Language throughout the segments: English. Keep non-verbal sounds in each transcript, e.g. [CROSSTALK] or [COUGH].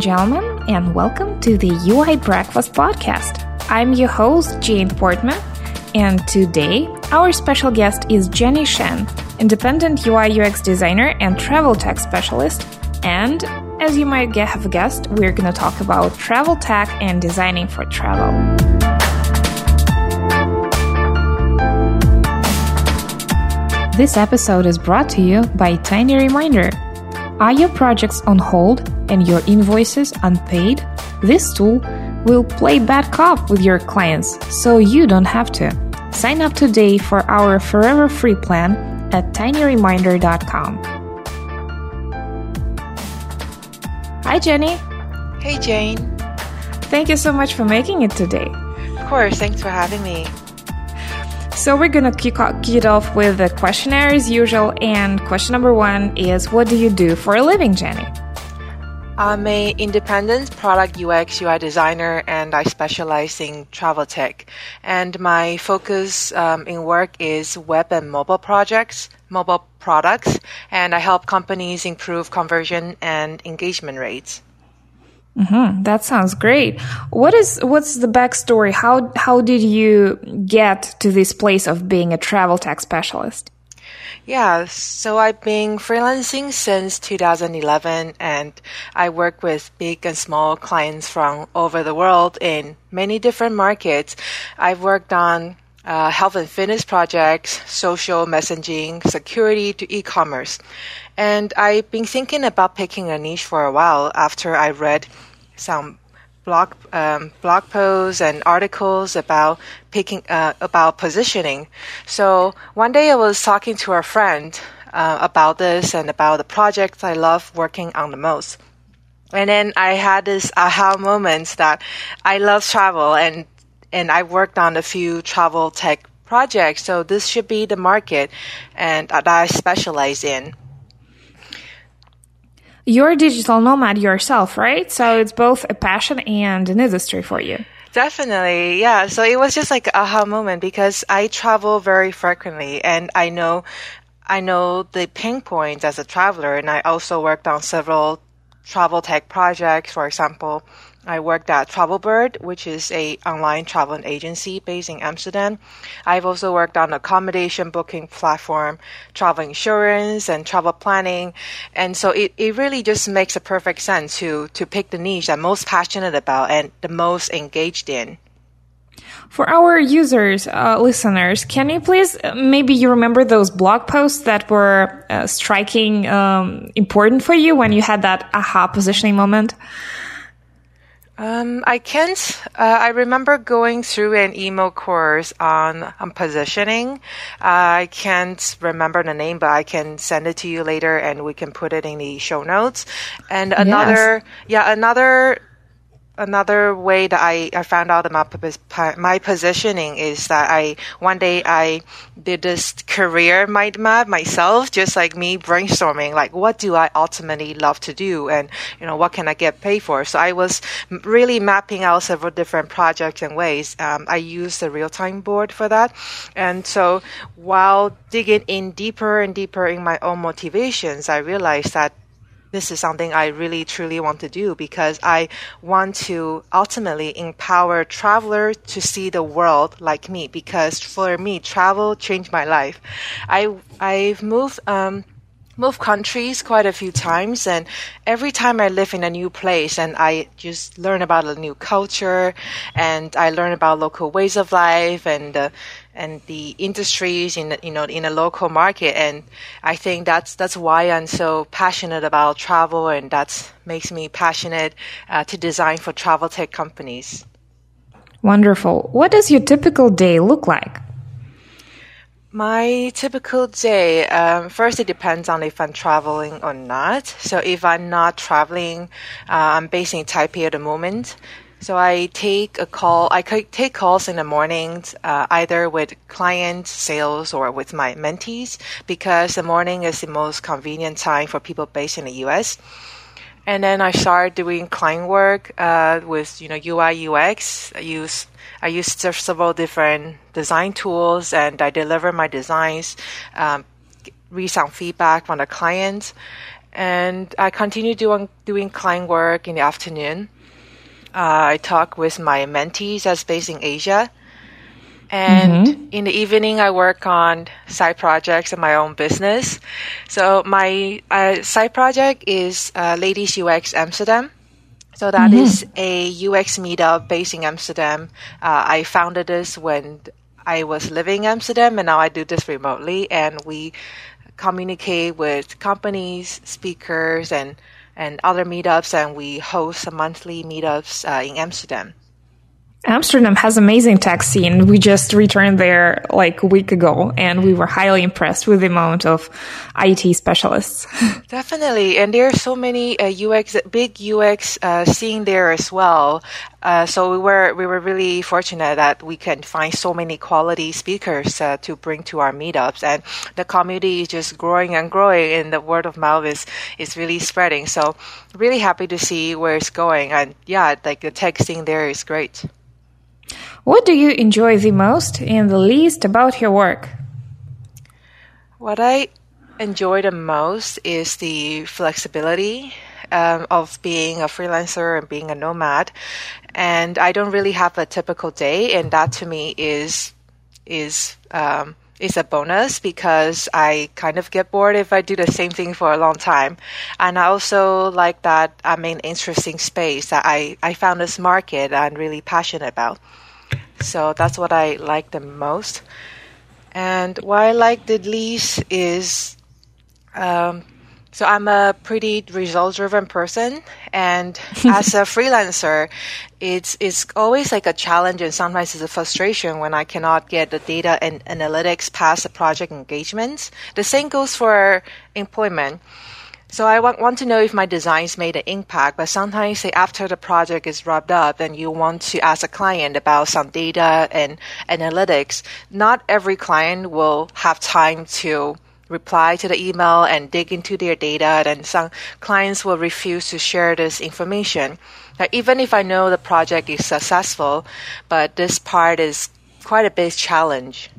And gentlemen, and welcome to the UI Breakfast Podcast. I'm your host, Jane Portman, and today our special guest is Jenny Shen, independent UI UX designer and travel tech specialist. And as you might have guessed, we're going to talk about travel tech and designing for travel. This episode is brought to you by Tiny Reminder are your projects on hold and your invoices unpaid? This tool will play bad cop with your clients so you don't have to. Sign up today for our forever free plan at tinyreminder.com. Hi, Jenny. Hey, Jane. Thank you so much for making it today. Of course, thanks for having me. So we're gonna kick, it off with the questionnaire as usual. And question number one is, what do you do for a living, Jenny? I'm a independent product UX UI designer, and I specialize in travel tech. And my focus um, in work is web and mobile projects, mobile products, and I help companies improve conversion and engagement rates. Mm-hmm. That sounds great. What is what's the backstory? How how did you get to this place of being a travel tech specialist? Yeah, so I've been freelancing since 2011 and I work with big and small clients from over the world in many different markets. I've worked on uh, health and fitness projects, social messaging, security to e-commerce. And I've been thinking about picking a niche for a while after I read some blog um, blog posts and articles about picking uh, about positioning. So one day I was talking to a friend uh, about this and about the projects I love working on the most. And then I had this aha moment that I love travel and and I worked on a few travel tech projects. So this should be the market and that I specialize in. You're a digital nomad yourself, right? So it's both a passion and an industry for you. Definitely, yeah. So it was just like aha moment because I travel very frequently and I know I know the pain points as a traveler and I also worked on several travel tech projects, for example, I worked at Travelbird, which is a online travel agency based in Amsterdam. I've also worked on accommodation booking platform, travel insurance, and travel planning. And so it, it really just makes a perfect sense to to pick the niche I'm most passionate about and the most engaged in. For our users, uh, listeners, can you please uh, maybe you remember those blog posts that were uh, striking, um, important for you when you had that aha positioning moment? Um, I can't. Uh, I remember going through an email course on, on positioning. Uh, I can't remember the name, but I can send it to you later, and we can put it in the show notes. And another, yes. yeah, another another way that I, I found out about my positioning is that I one day I did this career mind map myself, just like me brainstorming, like what do I ultimately love to do, and you know what can I get paid for. So I was really mapping out several different projects and ways. Um, I used the RealtimeBoard for that, and so while digging in deeper and deeper in my own motivations, I realized that this is something I really truly want to do because I want to ultimately empower travelers to see the world like me because for me travel changed my life. I I've moved um moved countries quite a few times and every time I live in a new place and I just learn about a new culture and I learn about local ways of life and uh, and the industries in the, you know in a local market and I think that's that's why I'm so passionate about travel and that makes me passionate uh, to design for travel tech companies. Wonderful. What does your typical day look like? My typical day, um, first it depends on if I'm traveling or not. So if I'm not traveling, uh, I'm based in Taipei at the moment. So I take a call. I take calls in the mornings, uh, either with clients, sales, or with my mentees, because the morning is the most convenient time for people based in the U.S. And then I start doing client work uh, with you know UI UX. I use I use several different design tools, and I deliver my designs, um, read some feedback from the clients And I continue doing, doing client work in the afternoon. Uh, I talk with my mentees that's based in Asia. And mm-hmm. in the evening, I work on side projects and my own business. So my uh, side project is uh, Ladies UX Amsterdam. So that mm-hmm. is a UX meetup based in Amsterdam. Uh, I founded this when I was living in Amsterdam, and now I do this remotely. And we communicate with companies, speakers, and and other meetups, and we host monthly meetups uh, in Amsterdam. Amsterdam has amazing tech scene. We just returned there like a week ago and we were highly impressed with the amount of IT specialists. [LAUGHS] Definitely. And there are so many uh, UX, big UX uh, scene there as well. Uh, so we were, we were really fortunate that we can find so many quality speakers uh, to bring to our meetups and the community is just growing and growing and the word of mouth is, is really spreading. So really happy to see where it's going. And yeah, like the tech scene there is great. What do you enjoy the most and the least about your work? What I enjoy the most is the flexibility um, of being a freelancer and being a nomad. And I don't really have a typical day, and that to me is is um, is a bonus because I kind of get bored if I do the same thing for a long time. And I also like that I'm in interesting space that I, I found this market I'm really passionate about. So that's what I like the most. And what I like the least is, um, so I'm a pretty result driven person. And [LAUGHS] as a freelancer, it's, it's always like a challenge and sometimes it's a frustration when I cannot get the data and analytics past the project engagements. The same goes for employment. So I want, to know if my designs made an impact, but sometimes say after the project is wrapped up and you want to ask a client about some data and analytics, not every client will have time to reply to the email and dig into their data and some clients will refuse to share this information. Now, even if I know the project is successful, but this part is quite a big challenge.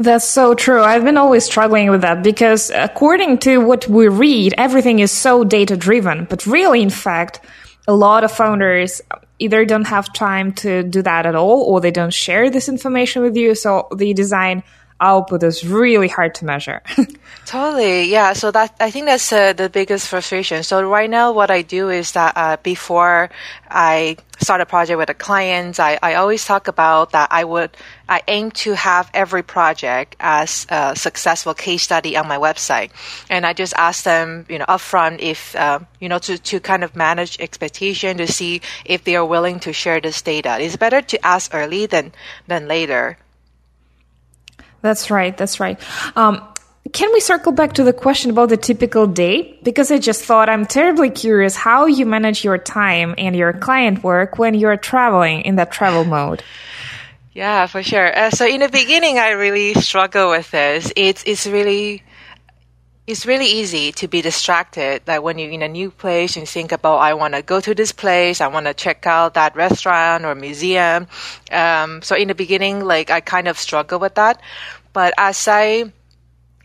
That's so true. I've been always struggling with that because according to what we read, everything is so data driven. But really, in fact, a lot of founders either don't have time to do that at all or they don't share this information with you. So the design output is really hard to measure. [LAUGHS] totally, yeah. So that I think that's uh, the biggest frustration. So right now, what I do is that uh, before I start a project with a client, I, I always talk about that I would I aim to have every project as a successful case study on my website, and I just ask them, you know, upfront if uh, you know to to kind of manage expectation to see if they are willing to share this data. It's better to ask early than than later. That's right. That's right. Um, can we circle back to the question about the typical day? Because I just thought I'm terribly curious how you manage your time and your client work when you're traveling in that travel mode. Yeah, for sure. Uh, so in the beginning, I really struggle with this. It's it's really it's really easy to be distracted. Like when you're in a new place and think about, I want to go to this place, I want to check out that restaurant or museum. Um, so in the beginning, like I kind of struggle with that. But as I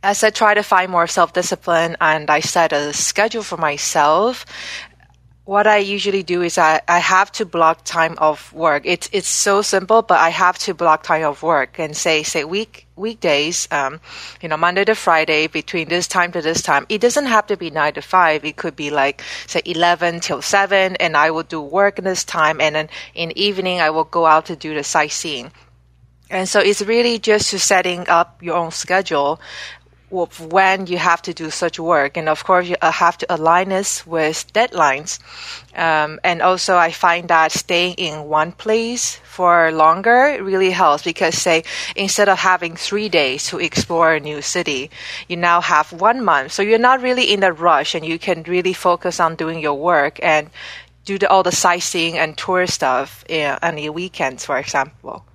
as I try to find more self discipline and I set a schedule for myself, what I usually do is I, I have to block time of work. It's it's so simple, but I have to block time of work and say say week weekdays, um, you know, Monday to Friday between this time to this time. It doesn't have to be nine to five. It could be like say eleven till seven, and I will do work in this time, and then in evening I will go out to do the sightseeing. And so it's really just to setting up your own schedule when you have to do such work. And of course, you uh, have to align this with deadlines. Um, and also, I find that staying in one place for longer really helps because, say, instead of having three days to explore a new city, you now have one month. So you're not really in a rush and you can really focus on doing your work and do the, all the sightseeing and tour stuff uh, on your weekends, for example.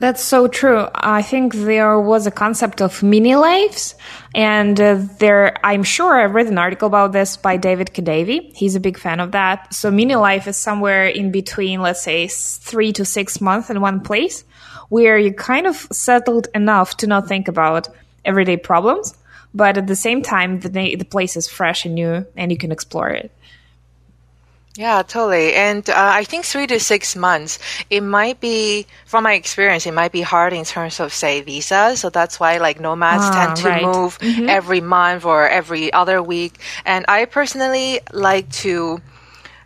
That's so true. I think there was a concept of mini lives, and uh, there, I'm sure I've read an article about this by David Kadavy. He's a big fan of that. So mini life is somewhere in between, let's say, three to six months in one place, where you kind of settled enough to not think about everyday problems, but at the same time, the the place is fresh and new, and you can explore it. Yeah, totally. And uh, I think three to six months, it might be, from my experience, it might be hard in terms of, say, visa. So that's why like nomads Ah, tend to right. move every month or every other week. And I personally like to,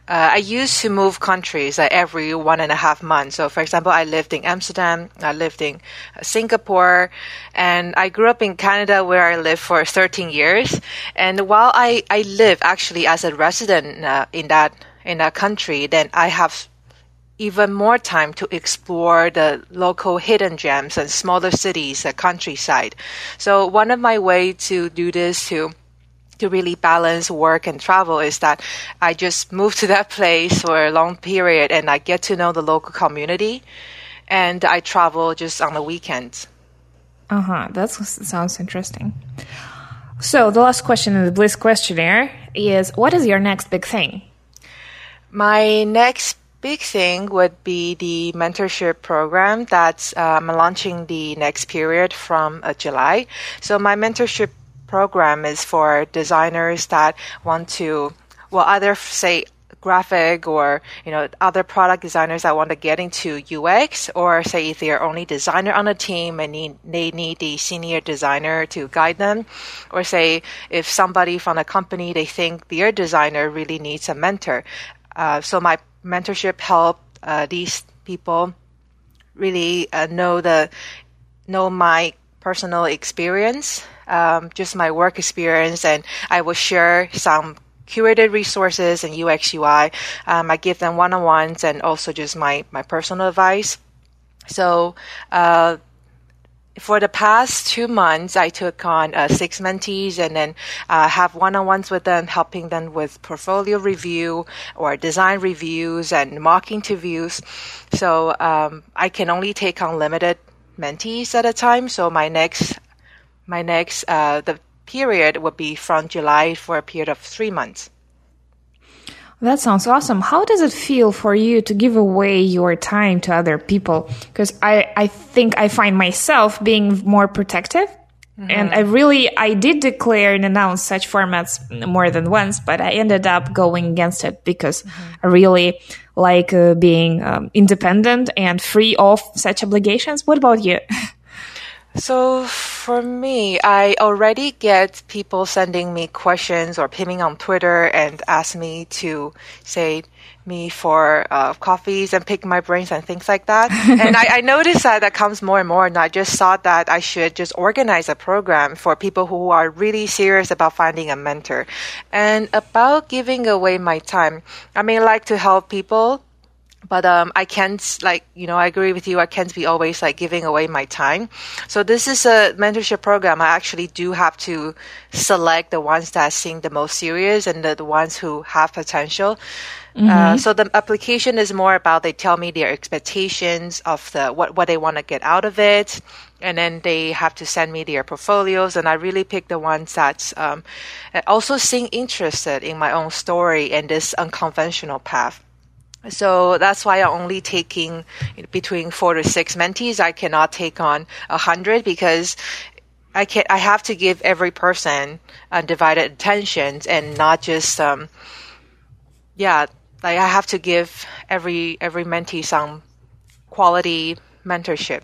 uh, I used to move countries like every one and a half months. So, for example, I lived in Amsterdam, I lived in uh, Singapore, and I grew up in Canada where I lived for 13 years. And while I, I live actually as a resident uh, in that in that country, then I have even more time to explore the local hidden gems and smaller cities, the countryside. So one of my way to do this to to really balance work and travel is that I just move to that place for a long period and I get to know the local community and I travel just on the weekends. Uh huh. That sounds interesting. So the last question in the Bliss questionnaire is: What is your next big thing? My next big thing would be the mentorship program that's um, launching the next period from uh, July. So my mentorship program is for designers that want to, well, either say graphic or you know other product designers that want to get into UX or say if they're only designer on a team and need, they need the senior designer to guide them or say if somebody from a company they think their designer really needs a mentor uh, so my mentorship helped uh, these people really uh, know the know my personal experience, um, just my work experience, and I will share some curated resources and UX UI. Um, I give them one on ones and also just my my personal advice. So. For the past two months, I took on uh, six mentees and then uh, have one-on-ones with them, helping them with portfolio review or design reviews and mock interviews. So um, I can only take on limited mentees at a time. So my next, my next, uh, the period would be from July for a period of three months. That sounds awesome. How does it feel for you to give away your time to other people? Because I, I think I find myself being more protective. And I really, I did declare and announce such formats more than once, but I ended up going against it because I really like uh, being um, independent and free of such obligations. What about you? [LAUGHS] So for me, I already get people sending me questions or pinging on Twitter and ask me to say me for uh, coffees and pick my brains and things like that. [LAUGHS] and I, I noticed that that comes more and more. And I just thought that I should just organize a program for people who are really serious about finding a mentor and about giving away my time. I mean, I like to help people but um, I can't like you know I agree with you. I can't be always like giving away my time. So this is a mentorship program. I actually do have to select the ones that seem the most serious and the, the ones who have potential. Uh, so the application is more about they tell me their expectations of the what what they want to get out of it, and then they have to send me their portfolios, and I really pick the ones that um, also seem interested in my own story and this unconventional path. So that's why I'm only taking between four to six mentees. I cannot take on a hundred because I can I have to give every person undivided attention and not just um yeah like I have to give every every mentee some quality mentorship.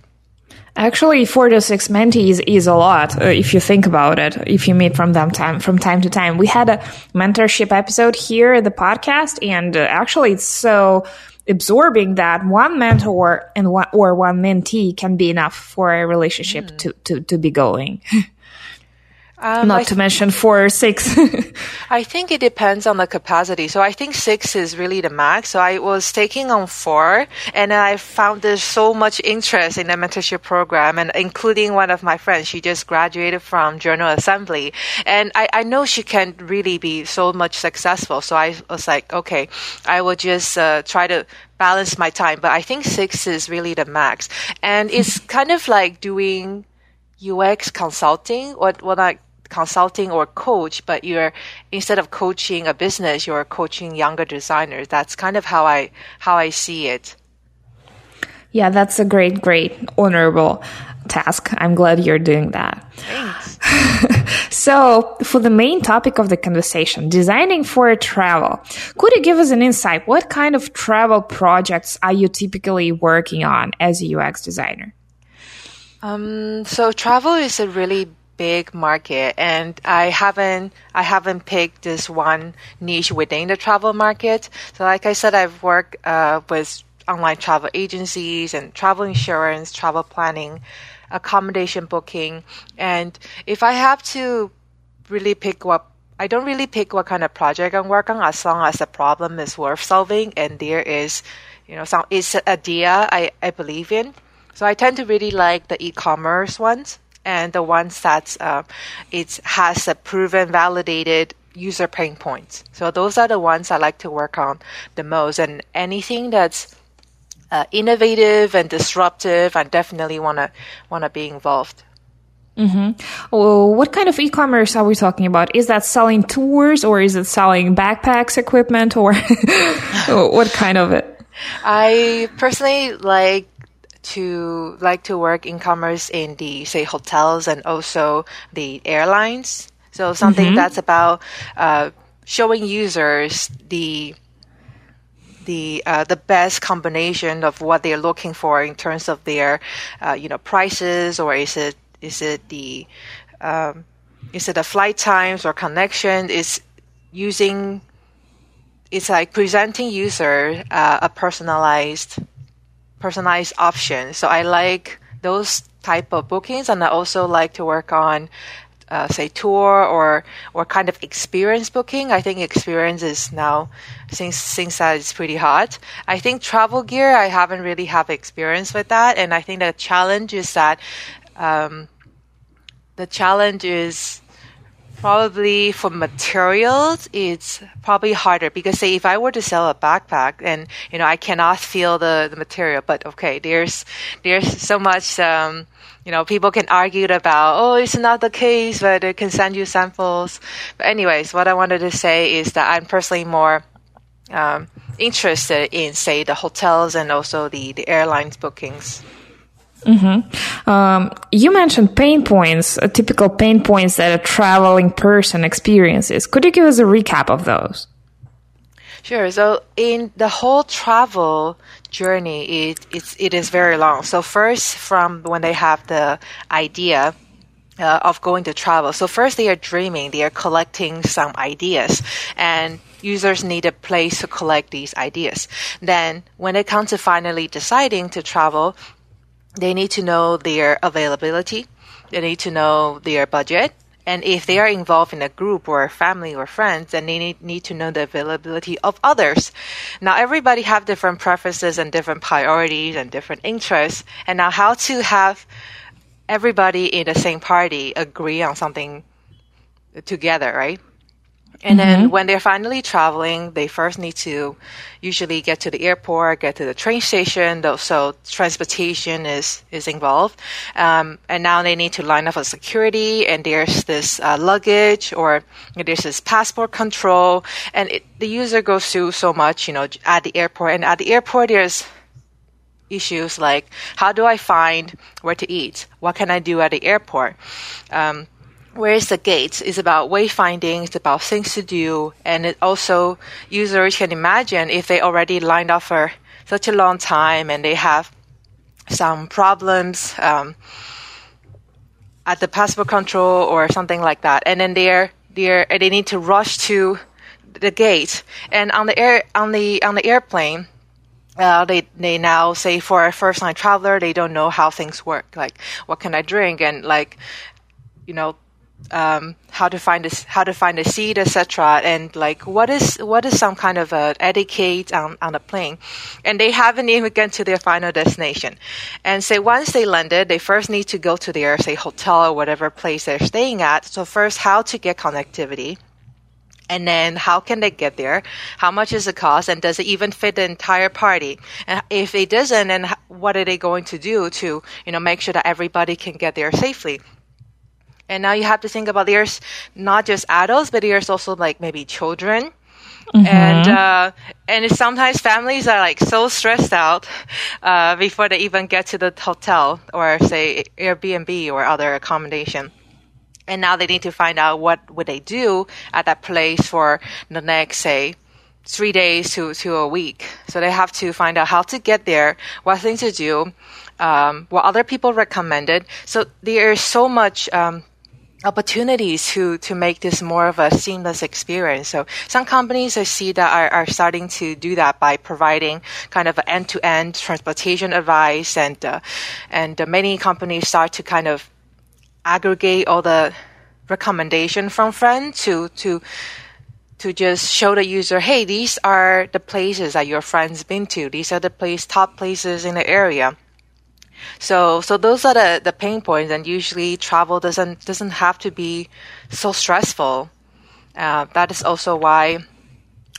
Actually, four to six mentees is a lot uh, if you think about it. If you meet from them time from time to time, we had a mentorship episode here at the podcast, and uh, actually, it's so absorbing that one mentor and one or one mentee can be enough for a relationship to, to to be going. [LAUGHS] Um, Not I to mention four or six. [LAUGHS] I think it depends on the capacity. So I think six is really the max. So I was taking on four and I found there's so much interest in the mentorship program and including one of my friends. She just graduated from General Assembly and I, I know she can really be so much successful. So I was like, okay, I will just uh, try to balance my time. But I think six is really the max. And it's kind of like doing UX consulting or what I consulting or coach, but you're instead of coaching a business, you're coaching younger designers. That's kind of how I how I see it. yeah, that's a great, great, honorable task. I'm glad you're doing that. Thanks. [LAUGHS] So, for the main topic of the conversation, designing for travel, could you give us an insight? What kind of travel projects are you typically working on as a UX designer? Um, so travel is a really big market and I haven't I haven't picked this one niche within the travel market. So like I said I've worked uh, with online travel agencies and travel insurance, travel planning, accommodation booking. And if I have to really pick what I don't really pick what kind of project I'm working on as long as the problem is worth solving and there is, you know, some it's an idea I, I believe in. So I tend to really like the e-commerce ones and the ones that uh, it has a proven, validated user pain points. So those are the ones I like to work on the most. And anything that's uh, innovative and disruptive, I definitely wanna wanna be involved. Mm-hmm. Well, what kind of e-commerce are we talking about? Is that selling tours or is it selling backpacks equipment or [LAUGHS] what kind of it? I personally like to like to work in commerce in the say hotels and also the airlines. So something mm-hmm. that's about uh, showing users the the uh, the best combination of what they're looking for in terms of their uh, you know prices or is it is it the um, is it the flight times or connection is using it's like presenting user uh, a personalized personalized option. So I like those type of bookings, and I also like to work on, uh, say, tour or or kind of experience booking. I think experience is now since since that is pretty hot. I think travel gear, I haven't really have experience with that, and I think the challenge is that um, the challenge is probably for materials it's probably harder because say if i were to sell a backpack and you know i cannot feel the, the material. But okay there's there's so much um, you know people can argue about oh it's not the case but they can send you samples. But anyways what i wanted to say is that i'm personally more um, interested in say the hotels and also the, the airlines bookings Mm-hmm. Um, you mentioned pain points, uh, typical pain points that a traveling person experiences. Could you give us a recap of those? Sure. So in the whole travel journey, it, it's, it is very long. So first, from when they have the idea uh, of going to travel. So first they are dreaming, they are collecting some ideas and users need a place to collect these ideas. Then when it comes to finally deciding to travel, they need to know their availability. They need to know their budget. And if they are involved in a group or a family or friends, then they need, need to know the availability of others. Now, everybody have different preferences and different priorities and different interests. And now how to have everybody in the same party agree on something together, right? And mm-hmm. then when they're finally traveling, they first need to usually get to the airport, get to the train station. So transportation is, is involved. Um, and now they need to line up for security and there's this uh, luggage or there's this passport control and it, the user goes through so much, you know, at the airport. And at the airport, there's issues like how do I find where to eat? What can I do at the airport? Um, where is the gate? It's about wayfinding. It's about things to do. And it also, users can imagine if they already lined up for such a long time and they have some problems um, at the passport control or something like that. And then they're, they're, they need to rush to the gate. And on the air, on the, on the airplane, uh, they they now say for a first time traveler they don't know how things work like what can I drink and like you know um, how to find a, how to find a seat, etc. And like, what is what is some kind of a etiquette on on a plane? And they haven't even gotten to their final destination. And say once they landed, they first need to go to their say hotel or whatever place they're staying at. So first, how to get connectivity. And then how can they get there? How much is the cost? And does it even fit the entire party? And if it doesn't, then what are they going to do to, you know, make sure that everybody can get there safely? And now you have to think about there's not just adults, but there's also like maybe children. Mm-hmm. And uh, and sometimes families are like so stressed out uh, before they even get to the hotel or say Airbnb or other accommodation. and now they need to find out what would they do at that place for the next say three days to, to a week so they have to find out how to get there what things to do um, what other people recommended so there is so much um, opportunities to to make this more of a seamless experience. So some companies I see that are, are starting to do that by providing kind of end to end transportation advice, and uh, and uh, many companies start to kind of aggregate all the recommendation from friends to to to just show the user, hey, these are the places that your friends been to. These are the place top places in the area. So, so those are the, the pain points, and usually travel doesn't doesn't have to be so stressful. Uh, that is also why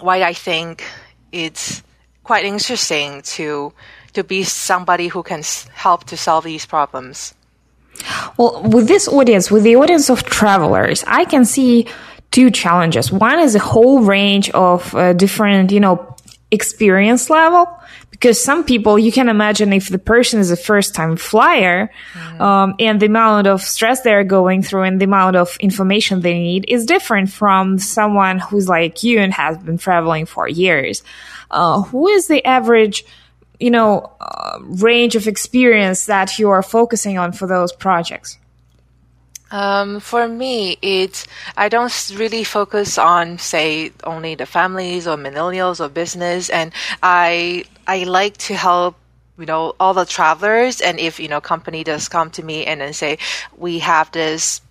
why I think it's quite interesting to to be somebody who can help to solve these problems. Well, with this audience, with the audience of travelers, I can see two challenges. One is a whole range of uh, different, you know, experience level because some people you can imagine if the person is a first time flyer mm. um, and the amount of stress they're going through and the amount of information they need is different from someone who's like you and has been traveling for years uh, who is the average you know uh, range of experience that you are focusing on for those projects um, for me, it's I don't really focus on say only the families or millennials or business, and I I like to help you know all the travelers. And if you know company does come to me and then say we have this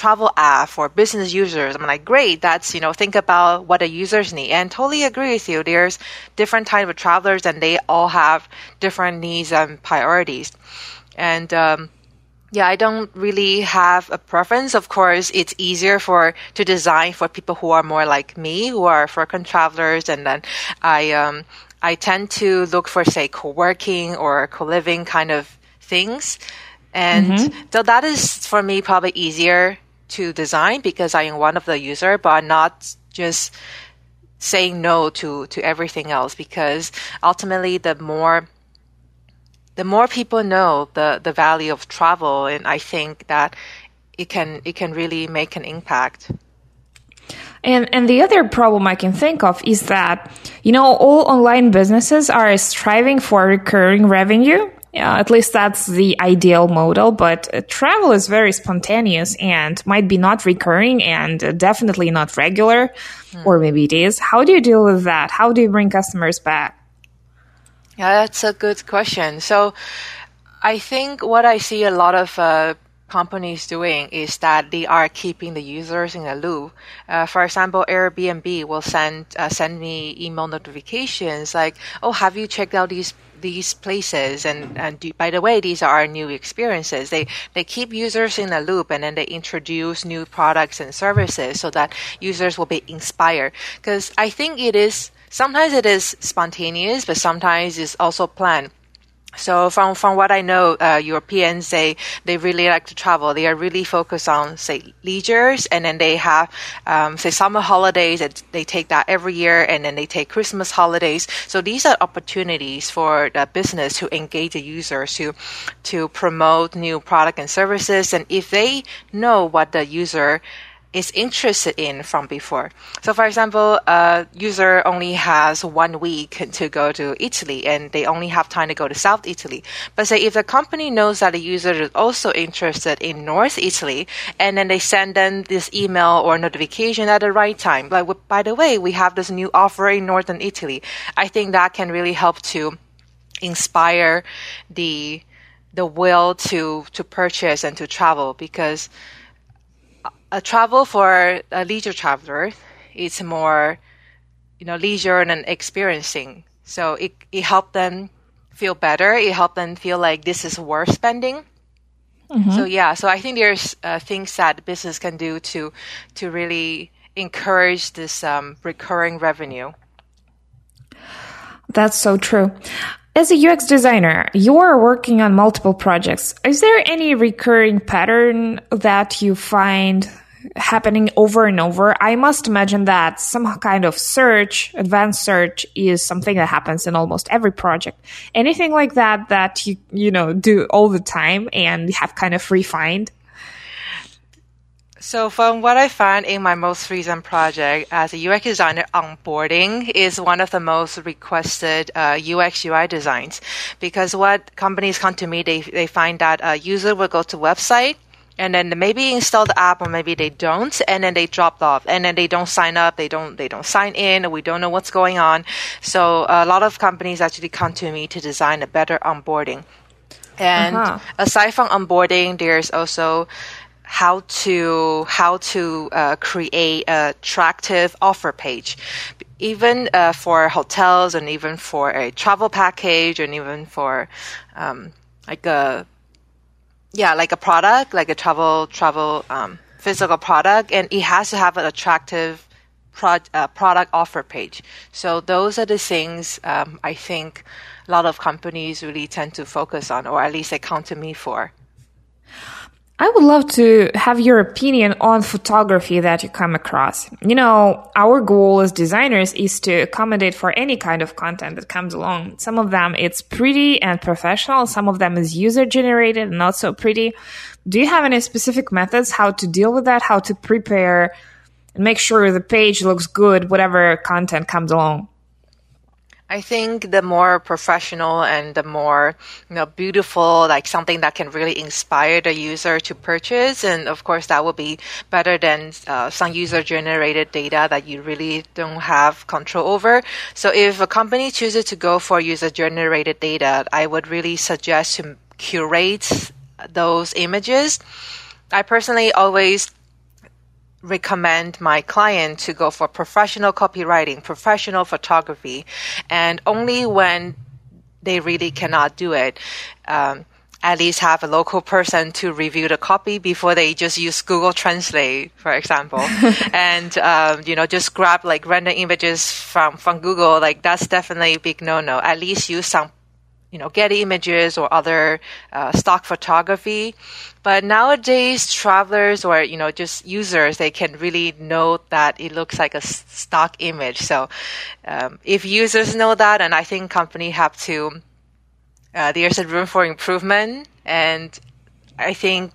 travel app for business users. I'm like, great. That's, you know, think about what the users need. And totally agree with you. There's different type of travelers and they all have different needs and priorities. And, um, yeah, I don't really have a preference. Of course, it's easier for to design for people who are more like me, who are frequent travelers, and then I um, I tend to look for say co-working or co-living kind of things, and mm-hmm. so that is for me probably easier to design because I am one of the user, but not just saying no to to everything else because ultimately the more the more people know the, the value of travel, and I think that it can it can really make an impact. And and the other problem I can think of is that you know all online businesses are striving for recurring revenue. Yeah, at least that's the ideal model, but uh, travel is very spontaneous and might be not recurring and uh, definitely not regular, mm. or maybe it is. How do you deal with that? How do you bring customers back? Yeah, that's a good question. So I think what I see a lot of uh, companies doing is that they are keeping the users in a loop. Uh, for example, Airbnb will send uh, send me email notifications like, "Oh, have you checked out these these places?" And and do, by the way, these are new experiences. They they keep users in a loop, and then they introduce new products and services so that users will be inspired. Because I think it is Sometimes it is spontaneous, but sometimes it's also planned. So from from what I know, uh, Europeans say they really like to travel. They are really focused on say leisures, and then they have um, say summer holidays. And they take that every year, and then they take Christmas holidays. So these are opportunities for the business to engage the users to to promote new product and services. And if they know what the user is interested in from before. So, for example, a user only has one week to go to Italy and they only have time to go to South Italy. But say if the company knows that the user is also interested in North Italy and then they send them this email or notification at the right time, like, by the way, we have this new offer in Northern Italy. I think that can really help to inspire the the will to to purchase and to travel because a travel for a leisure traveler is more, you know, leisure and experiencing. So it, it helped them feel better. It helped them feel like this is worth spending. Mm-hmm. So yeah, so I think there's uh, things that business can do to to really encourage this um, recurring revenue. That's so true. As a UX designer, you are working on multiple projects. Is there any recurring pattern that you find happening over and over? I must imagine that some kind of search, advanced search is something that happens in almost every project. Anything like that that you, you know, do all the time and have kind of refined? So, from what I found in my most recent project as a UX designer, onboarding is one of the most requested uh, UX UI designs. Because what companies come to me, they, they find that a user will go to website and then maybe install the app or maybe they don't and then they drop off. And then they don't sign up they don't they don't sign in or we don't know what's going on. So a lot of companies actually come to me to design a better onboarding. And uh-huh. aside from onboarding there's also how to how to uh, create an attractive offer page. Even uh, for hotels and even for a travel package and even for um, like a yeah like a product like a travel travel um, physical product. And it has to have an attractive pro- uh, product offer page. So those are the things um, i think a lot of companies really tend to focus on or at least they come to me for I would love to have your opinion on photography that you come across. You know, our goal as designers is to accommodate for any kind of content that comes along. Some of them it's pretty and professional, some of them is user generated and not so pretty. Do you have any specific methods how to deal with that, how to prepare and make sure the page looks good whatever content comes along? I think the more professional and the more you know beautiful, like something that can really inspire the user to purchase, and of course that will be better than uh, some user generated data that you really don't have control over. So if a company chooses to go for user generated data, I would really suggest to curate those images. I personally always recommend my client to go for professional copywriting, professional photography, and only when they really cannot do it, um, at least have a local person to review the copy before they just use Google Translate, for example, [LAUGHS] and um, you know just grab like random images from from Google. Like that's definitely a big no no. At least use some you know, Getty images or other uh, stock photography. But nowadays, travelers or, you know, just users, they can really know that it looks like a stock image. So, um, if users know that, and I think company have to, uh, there's a room for improvement. And I think,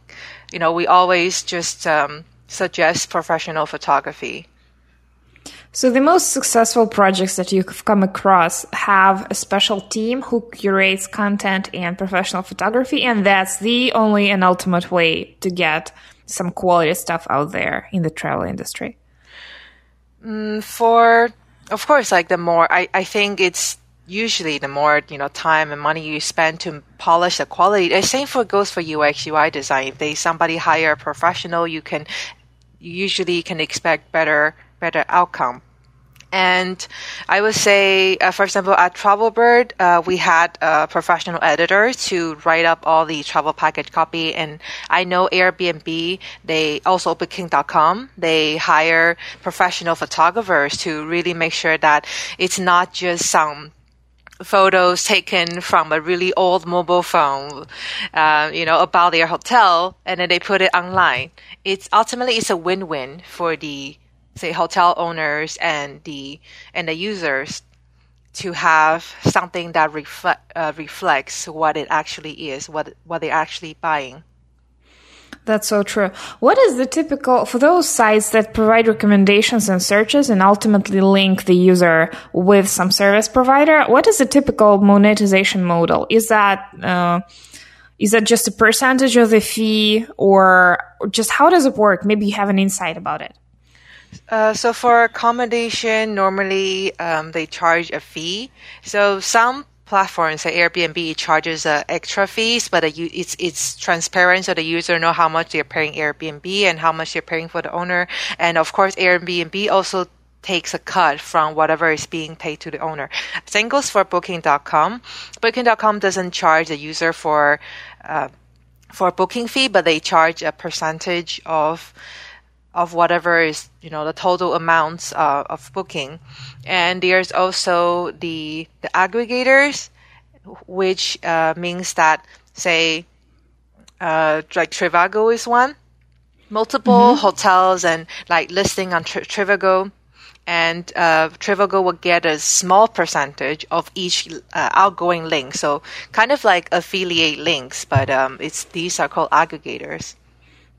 you know, we always just, um, suggest professional photography. So the most successful projects that you've come across have a special team who curates content and professional photography, and that's the only and ultimate way to get some quality stuff out there in the travel industry. Mm, for, of course, like the more I, I think it's usually the more you know time and money you spend to polish the quality. The same for goes for UX UI design. If they somebody hire a professional, you can you usually can expect better better outcome. And I would say, uh, for example, at Travelbird, uh, we had a professional editor to write up all the travel package copy. And I know Airbnb, they also Booking.com, they hire professional photographers to really make sure that it's not just some photos taken from a really old mobile phone, uh, you know, about their hotel, and then they put it online. It's ultimately it's a win-win for the say hotel owners and the and the users to have something that reflect uh, reflects what it actually is, what what they're actually buying. That's so true. What is the typical for those sites that provide recommendations and searches and ultimately link the user with some service provider? What is the typical monetization model? Is that uh, is that just a percentage of the fee, or just how does it work? Maybe you have an insight about it. Uh, so for accommodation, normally um, they charge a fee. So some platforms, like Airbnb, charges uh, extra fees, but it's it's transparent, so the user know how much they're paying Airbnb and how much they're paying for the owner. And of course, Airbnb also takes a cut from whatever is being paid to the owner. Same goes for Booking.com. Booking.com doesn't charge the user for uh, for booking fee, but they charge a percentage of of whatever is you know the total amounts uh, of booking and there's also the the aggregators which uh, means that say uh, like Trivago is one multiple mm-hmm. hotels and like listing on Tri- Trivago and uh, Trivago will get a small percentage of each uh, outgoing link. So kind of like affiliate links, but um, it's these are called aggregators.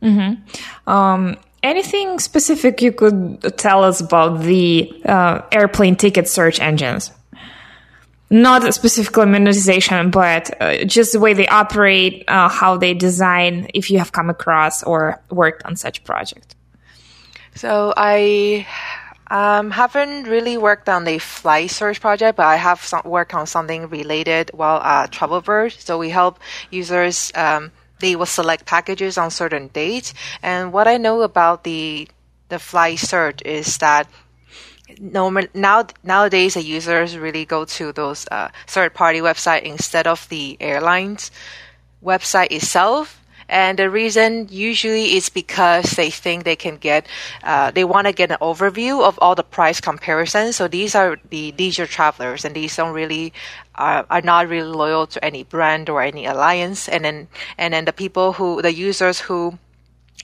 Mm-hmm. Um, anything specific you could tell us about the uh, airplane ticket search engines? Not specifically monetization, but uh, just the way they operate, uh, how they design, if you have come across or worked on such project. So I um, haven't really worked on the flight search project, but I have some, worked on something related. while Well, uh, Travelbird. So we help users. Um, they will select packages on certain dates. And what I know about the the flight search is that normal now nowadays the users really go to those uh, third party website instead of the airlines website itself and the reason usually is because they think they can get, uh, they want to get an overview of all the price comparisons. So these are the leisure travelers, and these don't really uh, are not really loyal to any brand or any alliance. And then and then the people who the users who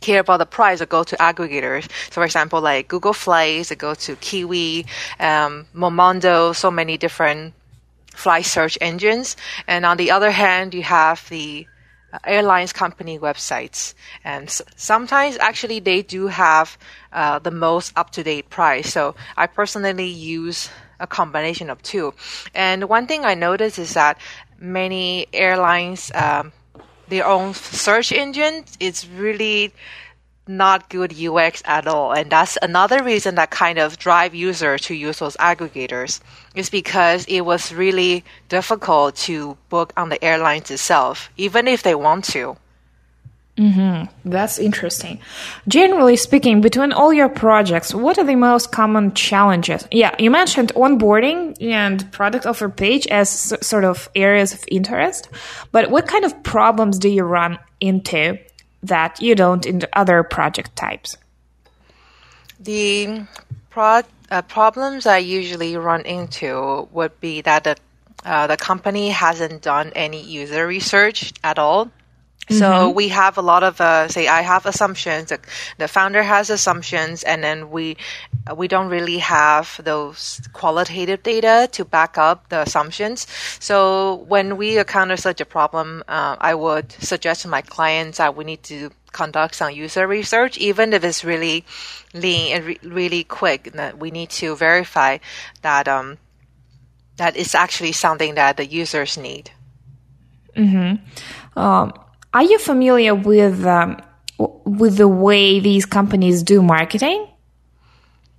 care about the price or go to aggregators. So, for example, like Google Flights, they go to Kiwi, um, Momondo, so many different flight search engines. And on the other hand, you have the airlines company websites. And sometimes actually they do have uh, the most up-to-date price. So i personally use a combination of two. And one thing i noticed is that many airlines um, their own search engine is really not good UX at all. And that's another reason that kind of drive users to use those aggregators is because it was really difficult to book on the airlines itself, even if they want to. Mm-hmm. That's interesting. Generally speaking, between all your projects, what are the most common challenges? Yeah, you mentioned onboarding and product offer page as sort of areas of interest, but what kind of problems do you run into that you don't in other project types? The pro- uh, problems I usually run into would be that the, uh, the company hasn't done any user research at all. So mm-hmm. we have a lot of uh, say I have assumptions. The, the, founder has assumptions, and then we we don't really have those qualitative data to back up the assumptions. So when we encounter such a problem, uh, I would suggest to my clients that we need to conduct some user research, even if it's really lean and re- really quick. That we need to verify that um, that it's actually something that the users need. Hmm. Um, are you familiar with um, with the way these companies do marketing?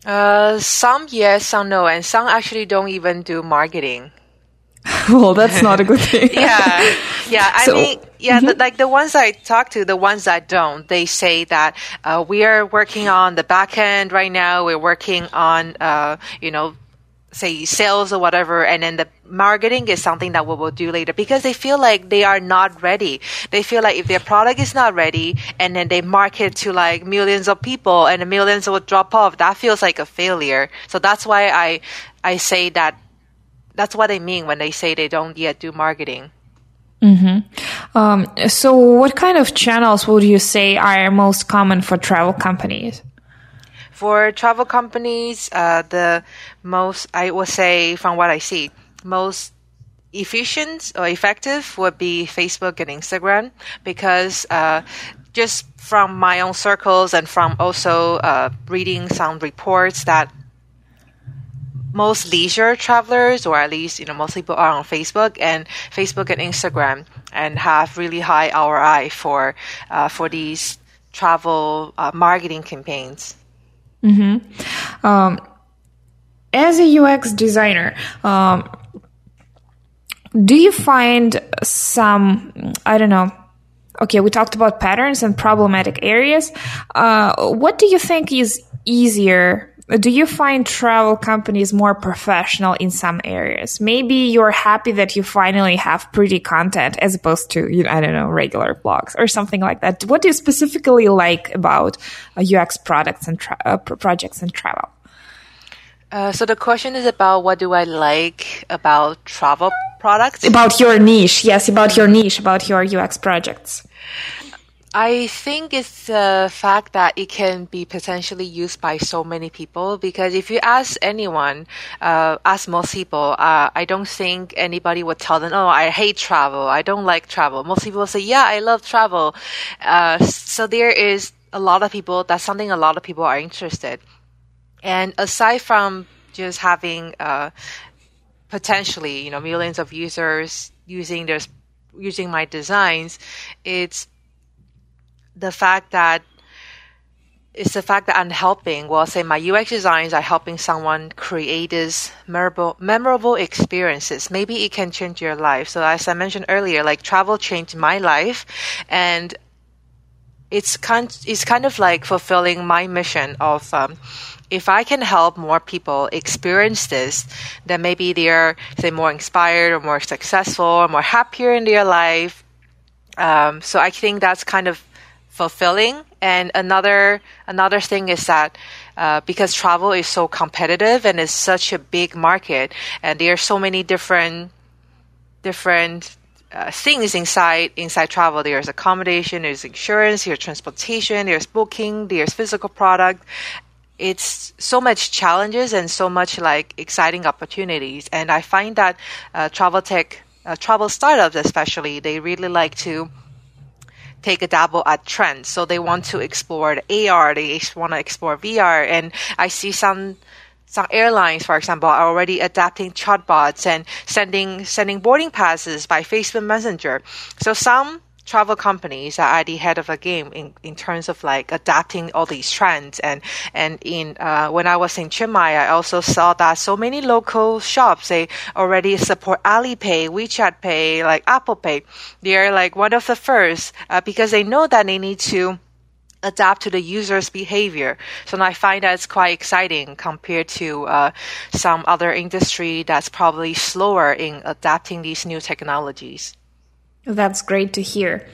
Uh, some yes, some no, and some actually don't even do marketing. [LAUGHS] well, that's not a good [LAUGHS] thing. yeah, yeah. I so, mean, yeah, mm-hmm. the, like the ones I talk to, the ones that don't, they say that uh, we are working on the back end right now. We're working on, uh, you know, say sales or whatever and then the marketing is something that we will do later. Because they feel like they are not ready. They feel like if their product is not ready and then they market to like millions of people and the millions will drop off that feels like a failure. So that's why i i say that that's what they mean when they say they don't yet do marketing. Mm-hmm. um, so what kind of channels would you say are most common for travel companies for travel companies, uh, the most, I would say, from what I see, most efficient or effective would be Facebook and Instagram because uh, just from my own circles and from also uh, reading some reports that most leisure travelers, or at least you know most people are on Facebook and Facebook and Instagram, and have really high ROI for uh, for these travel uh, marketing campaigns. Mm-hmm. Um, as a UX designer, um, do you find some, I don't know, okay, we talked about patterns and problematic areas. Uh, what do you think is easier do you find travel companies more professional in some areas? Maybe you're happy that you finally have pretty content as opposed to, you know, I don't know, regular blogs or something like that. What do you specifically like about uh, UX products and tra- uh, projects and travel? Uh, so the question is about what do I like about travel products? About your niche, yes, about your niche, about your UX projects. I think it's the fact that it can be potentially used by so many people because if you ask anyone, uh, ask most people, uh, I don't think anybody would tell them, oh, I hate travel. I don't like travel. Most people say, yeah, I love travel. Uh, so there is a lot of people, that's something a lot of people are interested. And aside from just having uh, potentially, you know, millions of users using their using my designs, it's the fact that it's the fact that I'm helping, well, say my UX designs are helping someone create this memorable, memorable experiences. Maybe it can change your life. So as I mentioned earlier, like travel changed my life and it's kind, it's kind of like fulfilling my mission of, um, if I can help more people experience this, then maybe they're say more inspired or more successful or more happier in their life. Um, so I think that's kind of fulfilling. And another another thing is that uh, because travel is so competitive and it's such a big market, and there are so many different different uh, things inside inside travel. There's accommodation, there's insurance, there's transportation, there's booking, there's physical product. It's so much challenges and so much like exciting opportunities. And I find that uh, travel tech, uh, travel startups especially, they really like to take a dabble at trends. So they want to explore the AR, they want to explore VR, and I see some some airlines, for example, are already adapting chatbots and sending sending boarding passes by Facebook Messenger. So some travel companies are at the head of the game in, in terms of like adapting all these trends and and in uh, when I was in Chiang Mai I also saw that so many local shops they already support Alipay, WeChat Pay, like Apple Pay. They're like one of the first uh, because they know that they need to adapt to the user's behavior. So I find that it's quite exciting compared to uh, some other industry that's probably slower in adapting these new technologies. That's great to hear.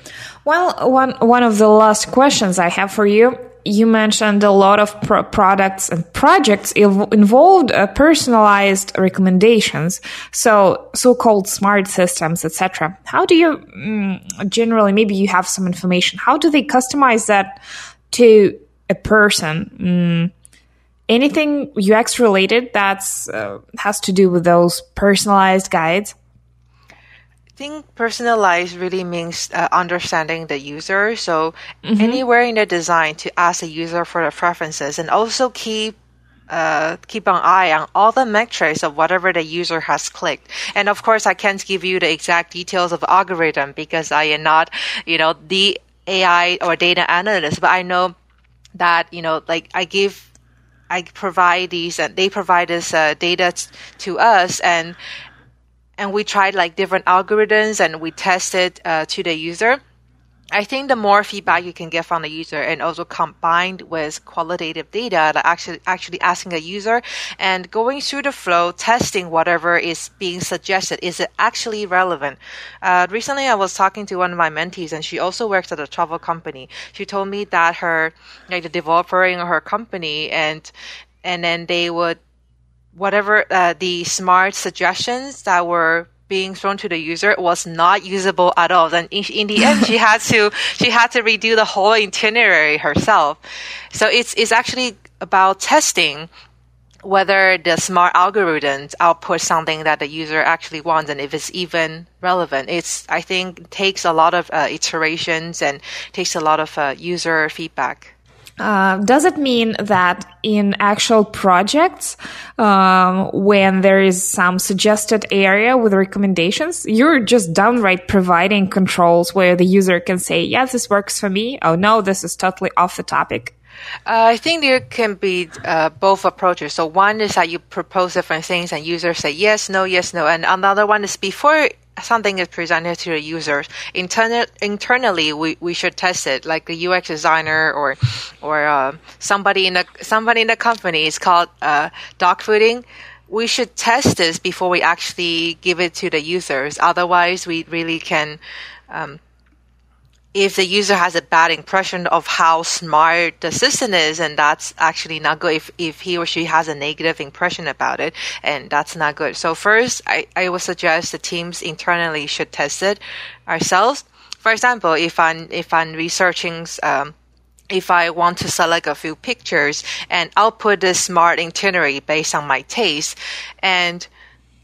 Well, one one of the last questions I have for you. You mentioned a lot of pro- products and projects involved uh, personalized recommendations, so so-called smart systems, etc. How do you mm, generally? Maybe you have some information. How do they customize that to a person? Mm, anything UX related that's uh, has to do with those personalized guides? Think personalized really means uh, understanding the user. So mm-hmm. anywhere in the design to ask the user for the preferences and also keep uh, keep an eye on all the metrics of whatever the user has clicked. And of course, I can't give you the exact details of algorithm because I am not, you know, the AI or data analyst, but I know that, you know, like I give I provide these and they provide this uh, data t- to us and and we tried like different algorithms and we tested uh, to the user. I think the more feedback you can get from the user and also combined with qualitative data, like actually, actually asking a user and going through the flow, testing whatever is being suggested. Is it actually relevant? Uh, recently I was talking to one of my mentees and she also works at a travel company. She told me that her, like the developer in her company and, and then they would whatever uh, the smart suggestions that were being thrown to the user was not usable at all. Then in, in the end, she [LAUGHS] had to she had to redo the whole itinerary herself. So it's it's actually about testing whether the smart algorithms output something that the user actually wants and if it's even relevant. It's I think takes a lot of uh, iterations and takes a lot of uh, user feedback. Uh, does it mean that in actual projects, um, when there is some suggested area with recommendations, you're just downright providing controls where the user can say, yeah, this works for me. Oh no, this is totally off the topic. Uh, I think there can be uh, both approaches. So one is that you propose different things and users say yes, no, yes, no. And another one is before something is presented to the users. Internal, internally we, we should test it. Like the ux designer or or uh, somebody in the somebody in the company is called uh, dog fooding. We should test this before we actually give it to the users. Otherwise we really can um, if the user has a bad impression of how smart the system is, and that's actually not good. If, if he or she has a negative impression about it, and that's not good. So first, I, I would suggest the teams internally should test it ourselves. For example, if I'm, if I'm researching, um, if I want to select a few pictures and output the smart itinerary based on my taste, and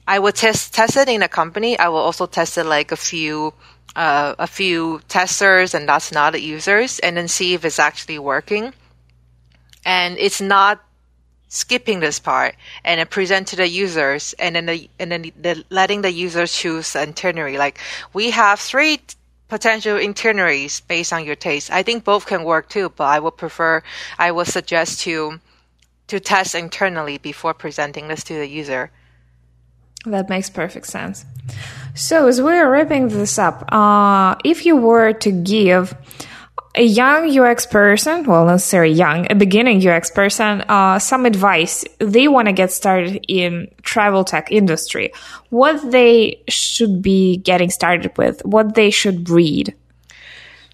I will test test it in a company. I will also test it like a few uh, a few testers and that's not users, and then see if it's actually working. And it's not skipping this part and then present to the users and then the, and then the, letting the users choose the itinerary. Like we have three potential itineraries based on your taste. I think both can work too, but I would prefer, I would suggest to, to test internally before presenting this to the user. That makes perfect sense. So, as we're wrapping this up, uh, if you were to give a young UX person, well, not necessarily young, a beginning UX person, uh, some advice, they want to get started in travel tech industry, what they should be getting started with, what they should read.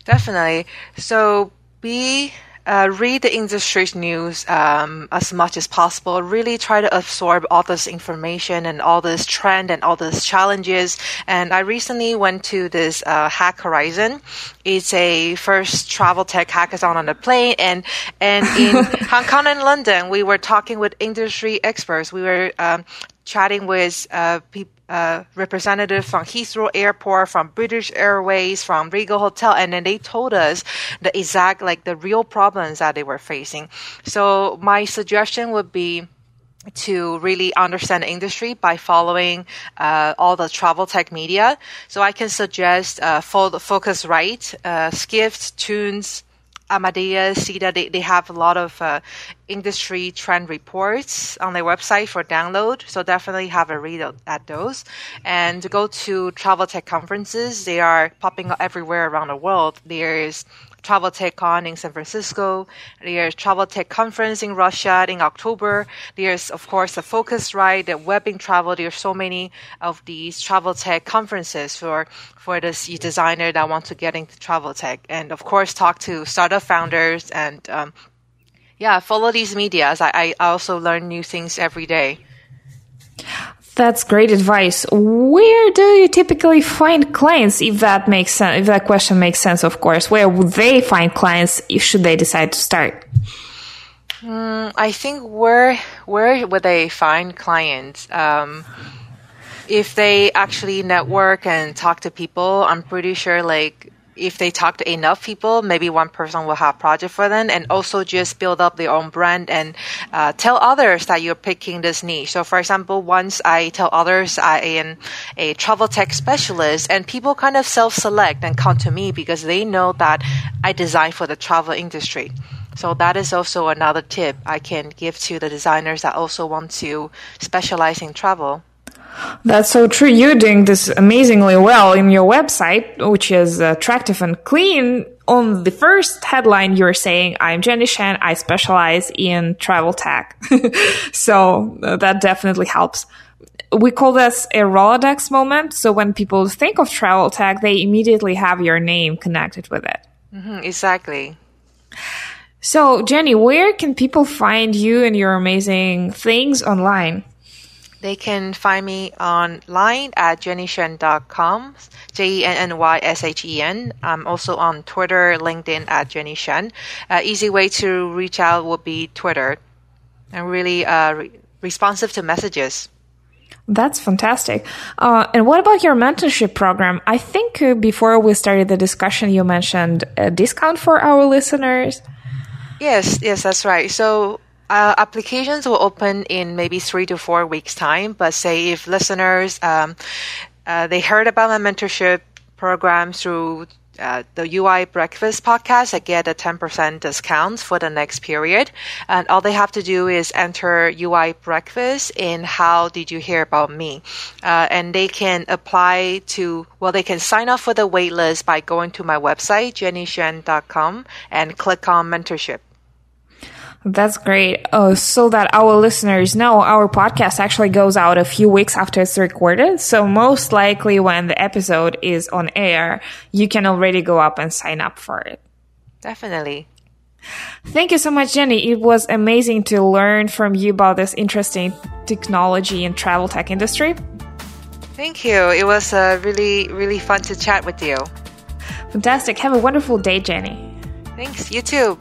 Definitely. So be uh, read the industry's news um, as much as possible. Really try to absorb all this information and all this trend and all these challenges. And I recently went to this uh, Hack Horizon. It's a first travel tech hackathon on the plane, and and in [LAUGHS] Hong Kong and London, we were talking with industry experts. We were um, chatting with uh, people uh, representative from Heathrow Airport, from British Airways, from Regal Hotel, and then they told us the exact, like the real problems that they were facing. So my suggestion would be to really understand the industry by following uh, all the travel tech media. So I can suggest uh, Phocuswright, uh, Skift, Tnooz, Amadeus, Sida, they, they have a lot of uh, industry trend reports on their website for download. So definitely have a read at those. And go to travel tech conferences, they are popping up everywhere around the world. There's Travel TechCon in San Francisco. There's Travel Tech Conference in Russia in October. There's, of course, the Phocuswright, the Web in Travel. There's so many of these travel tech conferences for, for this designer that want to get into travel tech. And of course, talk to startup founders and, um, yeah, follow these medias. I, I also learn new things every day. That's great advice. Where do you typically find clients, if that makes sense, if that question makes sense, of course? Where would they find clients if should they decide to start? Mm, I think where where would they find clients? Um, if they actually network and talk to people, I'm pretty sure like if they talk to enough people, maybe one person will have project for them, and also just build up their own brand and uh, tell others that you're picking this niche. So, for example, once I tell others I am a travel tech specialist, and people kind of self-select and come to me because they know that I design for the travel industry. So that is also another tip I can give to the designers that also want to specialize in travel. That's so true. You're doing this amazingly well in your website, which is attractive and clean. On the first headline, you're saying, I'm Jenny Shen. I specialize in travel tech. [LAUGHS] so uh, that definitely helps. We call this a Rolodex moment. So when people think of travel tech, they immediately have your name connected with it. Mm-hmm, exactly. So, Jenny, where can people find you and your amazing things online? They can find me online at jennyshen.com, J-E-N-N-Y-S-H-E-N. I'm also on Twitter, LinkedIn at Jenny Shen. Uh, easy way to reach out would be Twitter. I'm really uh, re- responsive to messages. That's fantastic. Uh, and what about your mentorship program? I think uh, before we started the discussion, you mentioned a discount for our listeners. Yes, yes, that's right. So uh, applications will open in maybe three to four weeks time. But say if listeners um, uh, they heard about my mentorship program through uh, the UI Breakfast podcast, I get a 10% discount for the next period. And all they have to do is enter UI Breakfast in how did you hear about me? Uh, and they can apply to, well, they can sign up for the waitlist by going to my website, jennyshen.com and click on mentorship. That's great. Oh, so that our listeners know our podcast actually goes out a few weeks after it's recorded. So most likely when the episode is on air, you can already go up and sign up for it. Definitely. Thank you so much, Jenny. It was amazing to learn from you about this interesting technology and travel tech industry. Thank you. It was uh, really, really fun to chat with you. Fantastic. Have a wonderful day, Jenny. Thanks. You too.